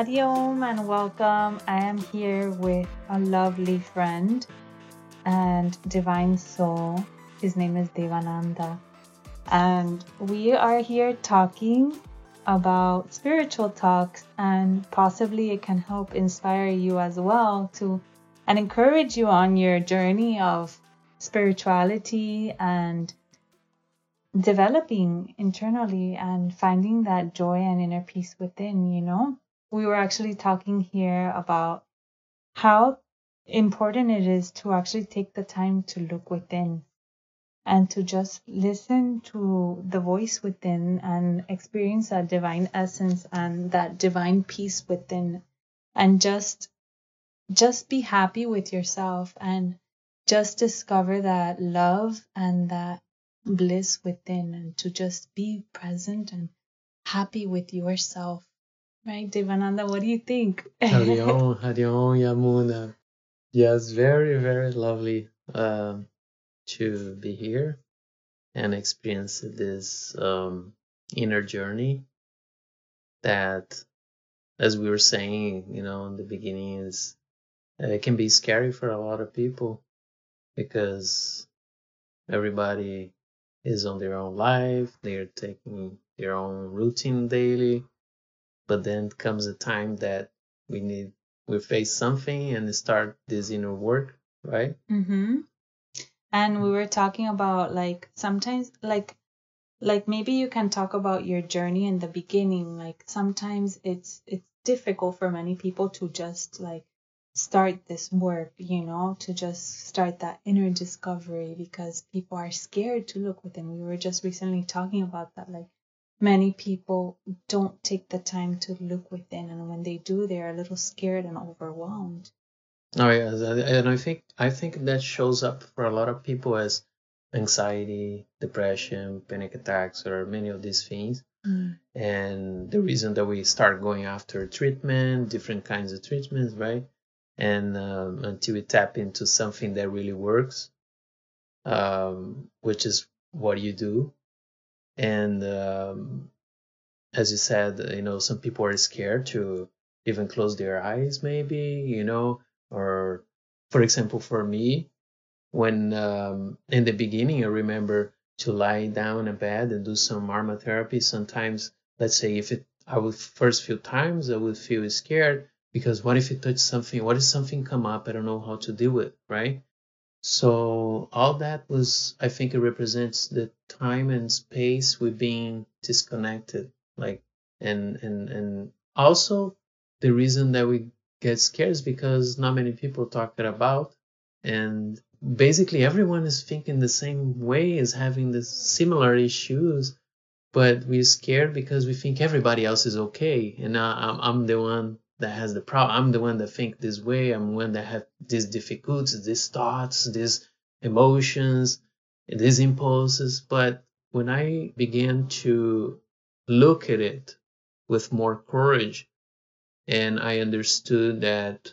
Hari Om and welcome. I am here with a lovely friend and divine soul. His name is Devananda. And we are here talking about spiritual talks and possibly it can help inspire you as well to and encourage you on your journey of spirituality and developing internally and finding that joy and inner peace within, you know? We were actually talking here about how important it is to actually take the time to look within and to just listen to the voice within and experience that divine essence and that divine peace within and just just be happy with yourself and just discover that love and that bliss within and to just be present and happy with yourself. Right, Devananda, what do you think? Hariom, Hariom Yamuna. Yes, very, very lovely um, to be here and experience this um, inner journey that, as we were saying, you know, in the beginning, is uh, it can be scary for a lot of people because everybody is on their own life, they're taking their own routine daily. But then comes a time that we need we face something and start this inner work, right? Mm-hmm. And we were talking about like sometimes like like maybe you can talk about your journey in the beginning. Like sometimes it's it's difficult for many people to just like start this work, you know, to just start that inner discovery because people are scared to look within. We were just recently talking about that. Like many people don't take the time to look within, and when they do, they're a little scared and overwhelmed. Oh yeah, and I think I think that shows up for a lot of people as anxiety, depression, panic attacks, or many of these things. Mm. And the reason that we start going after treatment, different kinds of treatments, right? and um, until we tap into something that really works, um, which is what you do. And um, as you said, you know, some people are scared to even close their eyes, maybe, you know, or for example, for me, when um, in the beginning, I remember to lie down in bed and do some aromatherapy. Sometimes, let's say, if it, I would first few times, I would feel scared because what if it touch something what if something come up i don't know how to deal with right so all that was i think it represents the time and space we've been disconnected like and and and also the reason that we get scared is because not many people talk it about and basically everyone is thinking the same way is having the similar issues but we're scared because we think everybody else is okay and I'm, I'm the one that has the problem. I'm the one that think this way. I'm the one that have these difficulties, these thoughts, these emotions, these impulses. But when I began to look at it with more courage, and I understood that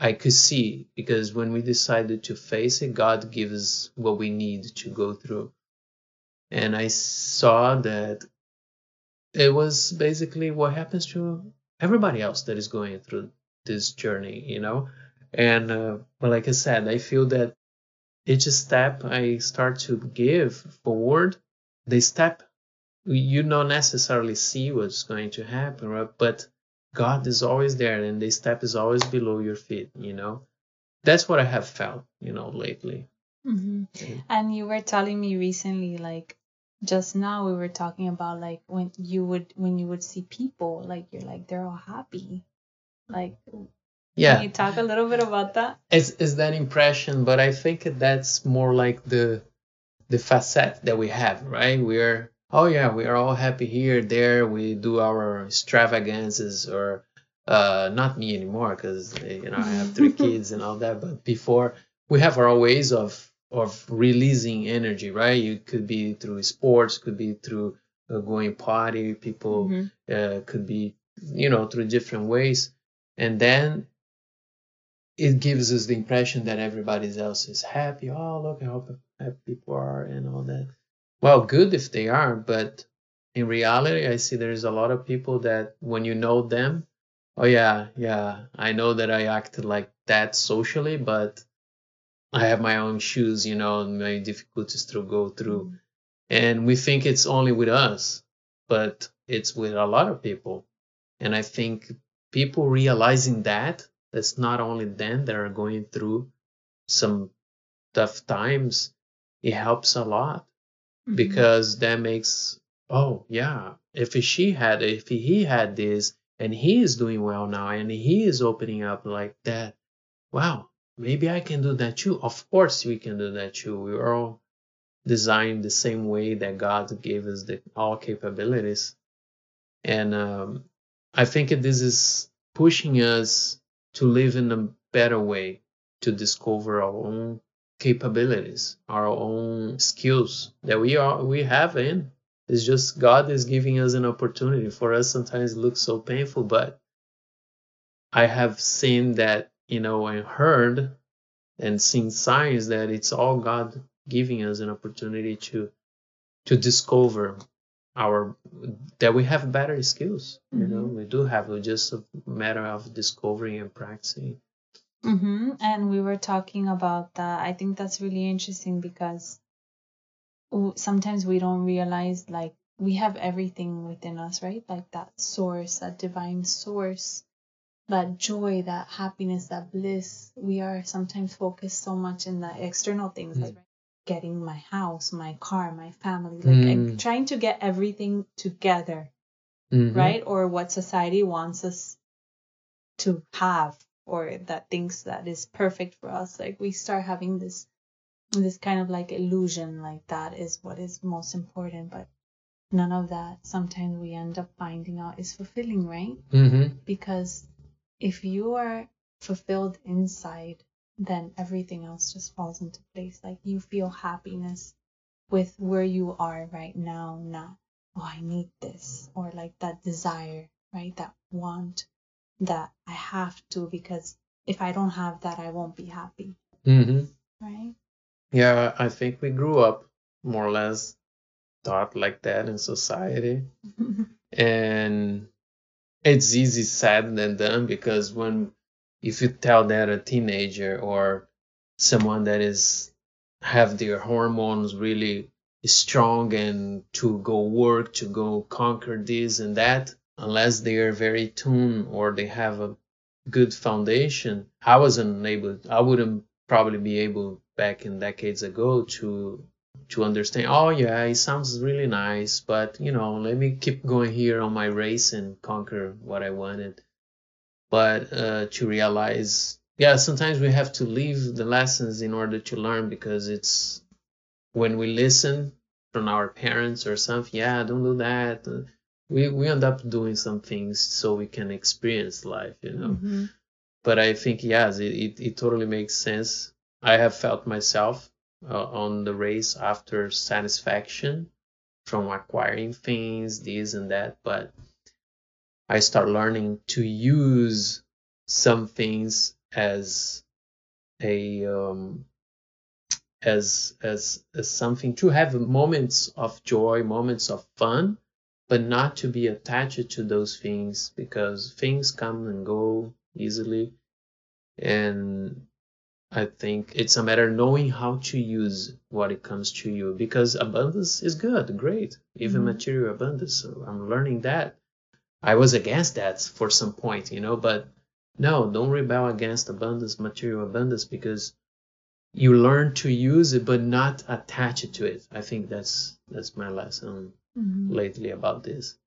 I could see because when we decided to face it, God gives what we need to go through. And I saw that it was basically what happens to everybody else that is going through this journey, you know. And uh, but like I said, I feel that each step I start to give forward, the step you don't necessarily see what's going to happen, right? But God is always there, and the step is always below your feet. You know, that's what I have felt, you know, lately. Mm-hmm. And you were telling me recently, like just now we were talking about like when you would when you would see people like you're like they're all happy. Like yeah. can you talk a little bit about that? It's, it's that impression but i think that's more like the the facet that we have right? We're oh yeah we are all happy here there we do our extravagances or uh not me anymore because you know i have three kids and all that but before we have our ways of of releasing energy, right? You could be through sports, could be through uh, going party. People mm-hmm. uh, could be, you know, through different ways, and then it gives us the impression that everybody else is happy. Oh, look how happy people are, and all that. Well, good if they are, but in reality, I see there's a lot of people that when you know them, oh yeah, yeah, I know that I acted like that socially, but I have my own shoes, you know, and my difficulties to go through. And we think it's only with us, but it's with a lot of people. And I think people realizing that that's not only them that are going through some tough times, it helps a lot Mhm. because that makes oh yeah if she had if he had this and he is doing well now and he is opening up like that wow maybe i can do that too. Of course we can do that too. We are all designed the same way that god gave us the all capabilities. And um, i think this is pushing us to live in a better way to discover our own capabilities our own skills that we are we have in. It's just god is giving us an opportunity for us sometimes it looks so painful but i have seen that you know and heard and seen signs that it's all god giving us an opportunity to to discover our that we have better skills you know Mhm. we do have it's just a matter of discovering and practicing Mm-hmm. And we were talking about that. I think that's really interesting because sometimes we don't realize like we have everything within us, right? Like that source, that divine source, that joy, that happiness, that bliss. We are sometimes focused so much in the external things, like getting my house, my car, my family, like Mm. trying to get everything together Mhm. right? Or what society wants us to have, or that thinks that is perfect for us. Like we start having this this kind of like illusion, like that is what is most important, but none of that sometimes we end up finding out is fulfilling, right? Mhm. Because if you are fulfilled inside, then everything else just falls into place. Like you feel happiness with where you are right now, not, oh, I need this, or like that desire, right? That want that I have to, because if I don't have that, I won't be happy, Mm-hmm. right? Yeah, I think we grew up more or less taught like that in society. And it's easy said than done because when if you tell that a teenager or someone that is have their hormones really strong and to go work, to go conquer this and that, unless they are very tuned or they have a good foundation, I wasn't able I wouldn't probably be able back in decades ago to to understand oh yeah it sounds really nice but you know let me keep going here on my race and conquer what i wanted but uh, to realize yeah sometimes we have to leave the lessons in order to learn because it's when we listen from our parents or something yeah don't do that uh, we, we end up doing some things so we can experience life you know Mhm. but I think yes, it, it, it totally makes sense. I have felt myself uh, on the race after satisfaction from acquiring things, this and that, but I start learning to use some things as a um, as as as something to have moments of joy, moments of fun, but not to be attached to those things because things come and go easily. And I think it's a matter of knowing how to use what it comes to you because abundance is good, great, even Mhm. material abundance. So I'm learning that. I was against that for some point, you know, but no, don't rebel against abundance, material abundance, because you learn to use it but not attach it to it. I think that's that's my lesson Mhm. lately about this.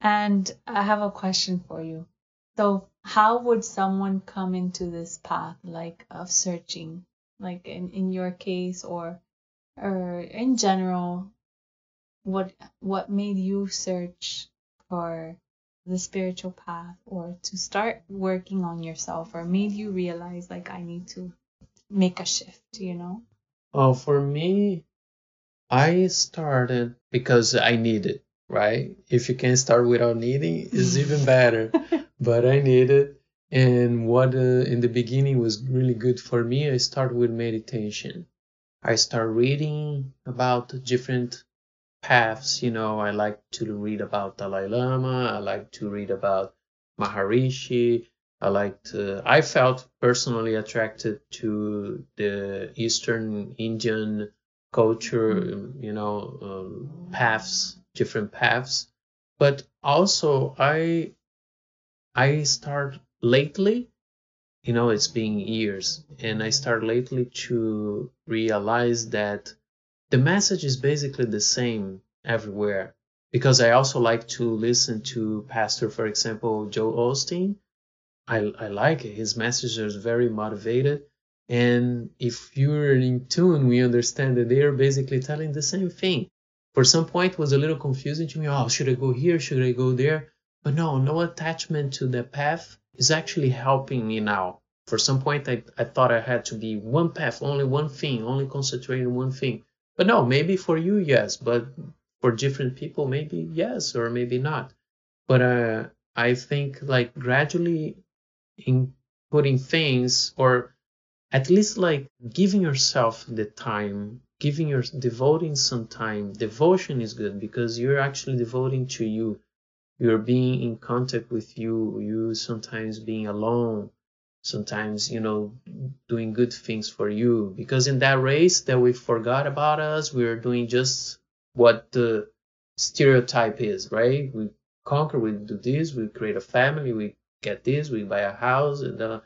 And I have a question for you. So, how would someone come into this path, like of searching, like in, in your case, or or in general, what what made you search for the spiritual path, or to start working on yourself, or made you realize like I need to make a shift, you know? Oh, for me, I started because I needed, right? If you can start without needing, it's even better. But I needed, and what uh, in the beginning was really good for me, I start with meditation. I start reading about different paths. You know, I like to read about Dalai Lama. I like to read about Maharishi. I liked. Uh, I felt personally attracted to the Eastern Indian culture. You know, um, paths, different paths. But also, I I start lately. You know, it's been years, and I start lately to realize that the message is basically the same everywhere because I also like to listen to Pastor, for example, Joel Osteen. I, I like it. His message is very motivated. And if you're in tune, we understand that they are basically telling the same thing. For some point, it was a little confusing to me. Oh, should I go here? Should I go there? But no, no attachment to the path is actually helping me now. For some point, I, I thought I had to be one path, only one thing, only concentrating on one thing. But no, maybe for you, yes. But for different people maybe yes or maybe not but uh, i think like gradually in putting things or at least like giving yourself the time giving your devoting some time devotion is good because you're actually devoting to you you're being in contact with you you sometimes being alone sometimes you know doing good things for you because in that race that we forgot about us we're doing just what the stereotype is, right? We conquer, we do this, we create a family, we get this, we buy a house, and uh,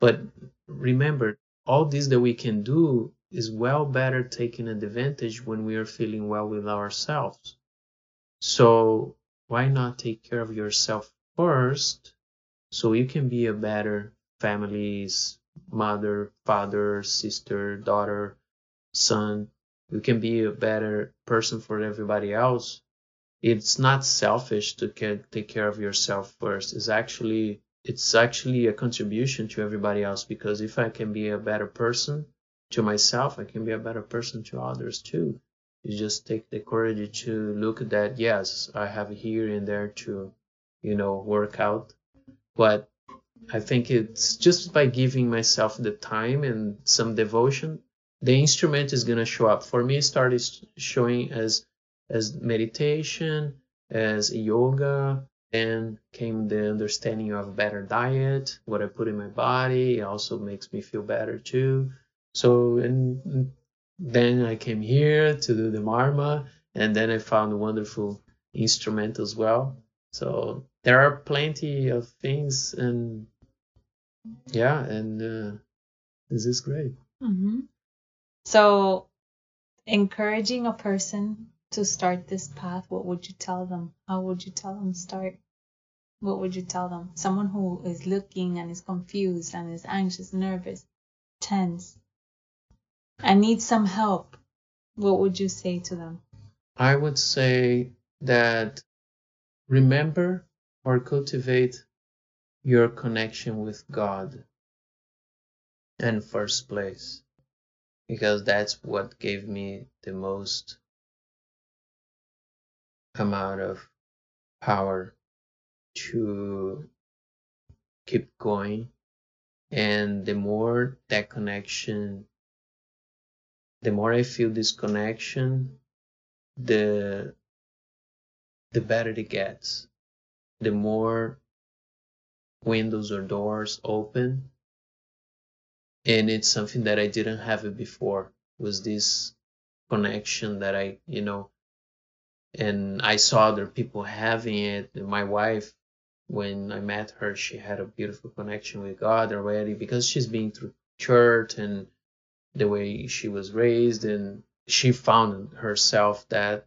but remember, all this that we can do is well better taking advantage when we are feeling well with ourselves. So why not take care of yourself first so you can be a better family's mother, father, sister, daughter, son, you can be a better person for everybody else. It's not selfish to take care of yourself first. It's actually it's actually a contribution to everybody else because if i can be a better person to myself i can be a better person to others too you just take the courage to look at that yes i have here and there to you know work out but i think it's just by giving myself the time and some devotion the instrument is going to show up. For me, it started showing as as meditation, as yoga, then came the understanding of a better diet, what I put in my body. It also makes me feel better too. So and then I came here to do the Marma, and then I found a wonderful instrument as well. So there are plenty of things, and yeah, and uh, this is great. Mm-hmm. So, encouraging a person to start this path, what would you tell them? How would you tell them start? What would you tell them? Someone who is looking and is confused and is anxious, nervous, tense, and need some help. What would you say to them? I would say that remember or cultivate your connection with God in first place because that's what gave me the most amount of power to keep going and the more that connection the more i feel this connection the the better it gets. The more windows or doors open. And it's something that I didn't have it before was this connection that I you know and I saw other people having it. My wife when I met her she had a beautiful connection with God already because she's been through church and the way she was raised and she found herself that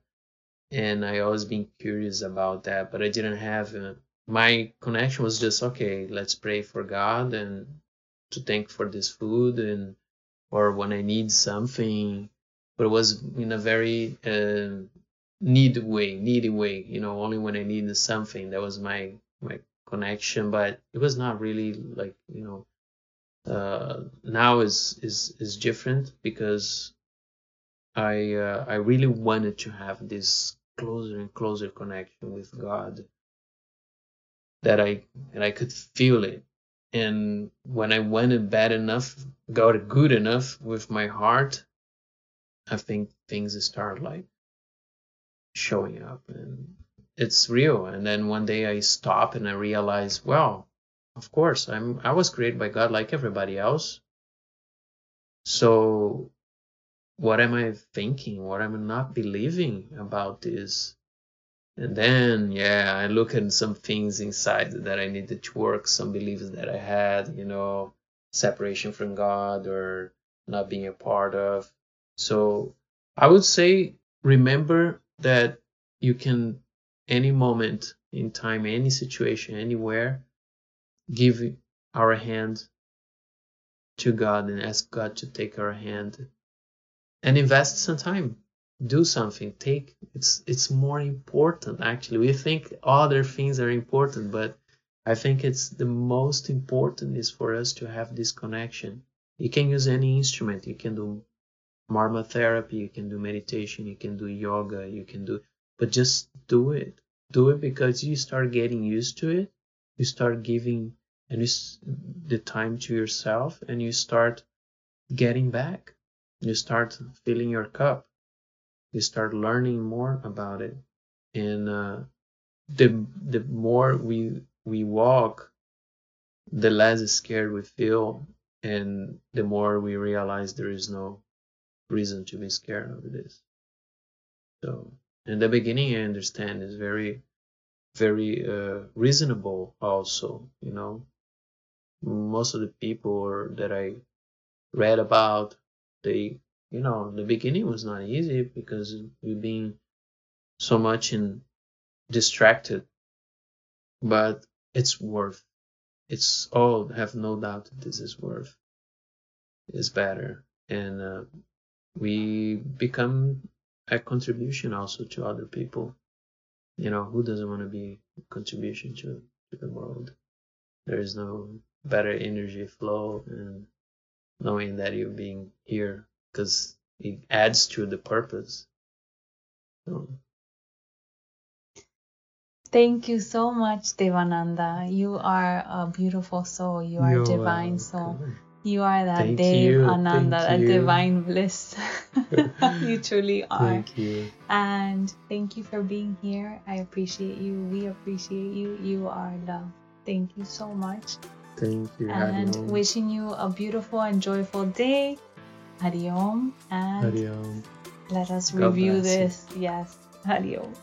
and I always been curious about that but I didn't have uh, my connection was just okay let's pray for God and to thank for this food and or when I need something, but it was in a very uh, need way, needy way. You know, only when I needed something that was my my connection, but it was not really like you know. Uh, now is is is different because I uh, I really wanted to have this closer and closer connection with God that I and I could feel it and when I went it bad enough, got good enough with my heart, I think things start like showing up and it's real. And then one day I stop and I realize, well, of course, I'm I was created by God like everybody else. So what am I thinking? What am I not believing about this? And then, yeah, I look at some things inside that I needed to work, some beliefs that I had, you know, separation from God or not being a part of. So I would say remember that you can, any moment in time, any situation, anywhere, give our hand to God and ask God to take our hand and invest some time. Do something. Take it's it's more important actually. We think other things are important, but I think it's the most important is for us to have this connection. You can use any instrument. You can do marma therapy, you can do meditation, you can do yoga, you can do but just do it. Do it because you start getting used to it. You start giving and you, the time to yourself and you start getting back. You start filling your cup. You start learning more about it. And uh, the the more we we walk, the less scared we feel, and the more we realize there is no reason to be scared of this. So in the beginning, I understand is very, very uh, reasonable. Also, you know, most of the people that I read about, they, you know, the beginning was not easy because we've been so much in distracted, but it's worth. It's all have no doubt this is worth. Is better, and uh, we become a contribution also to other people. You know, who doesn't want to be a contribution to, to the world? There is no better energy flow and knowing that you're being here because it adds to the purpose. So. Thank you so much, Devananda. You are a beautiful soul. You are divine soul. welcome. You are that Thank Dev you, Ananda, thank that you. divine bliss. you truly are. Thank you. And thank you for being here. I appreciate you. We appreciate you. You are love. Thank you so much. Thank you. And Hariom. wishing you a beautiful and joyful day. Hariom. And Hariom. let us God review bless you. this. Yes. Hariom.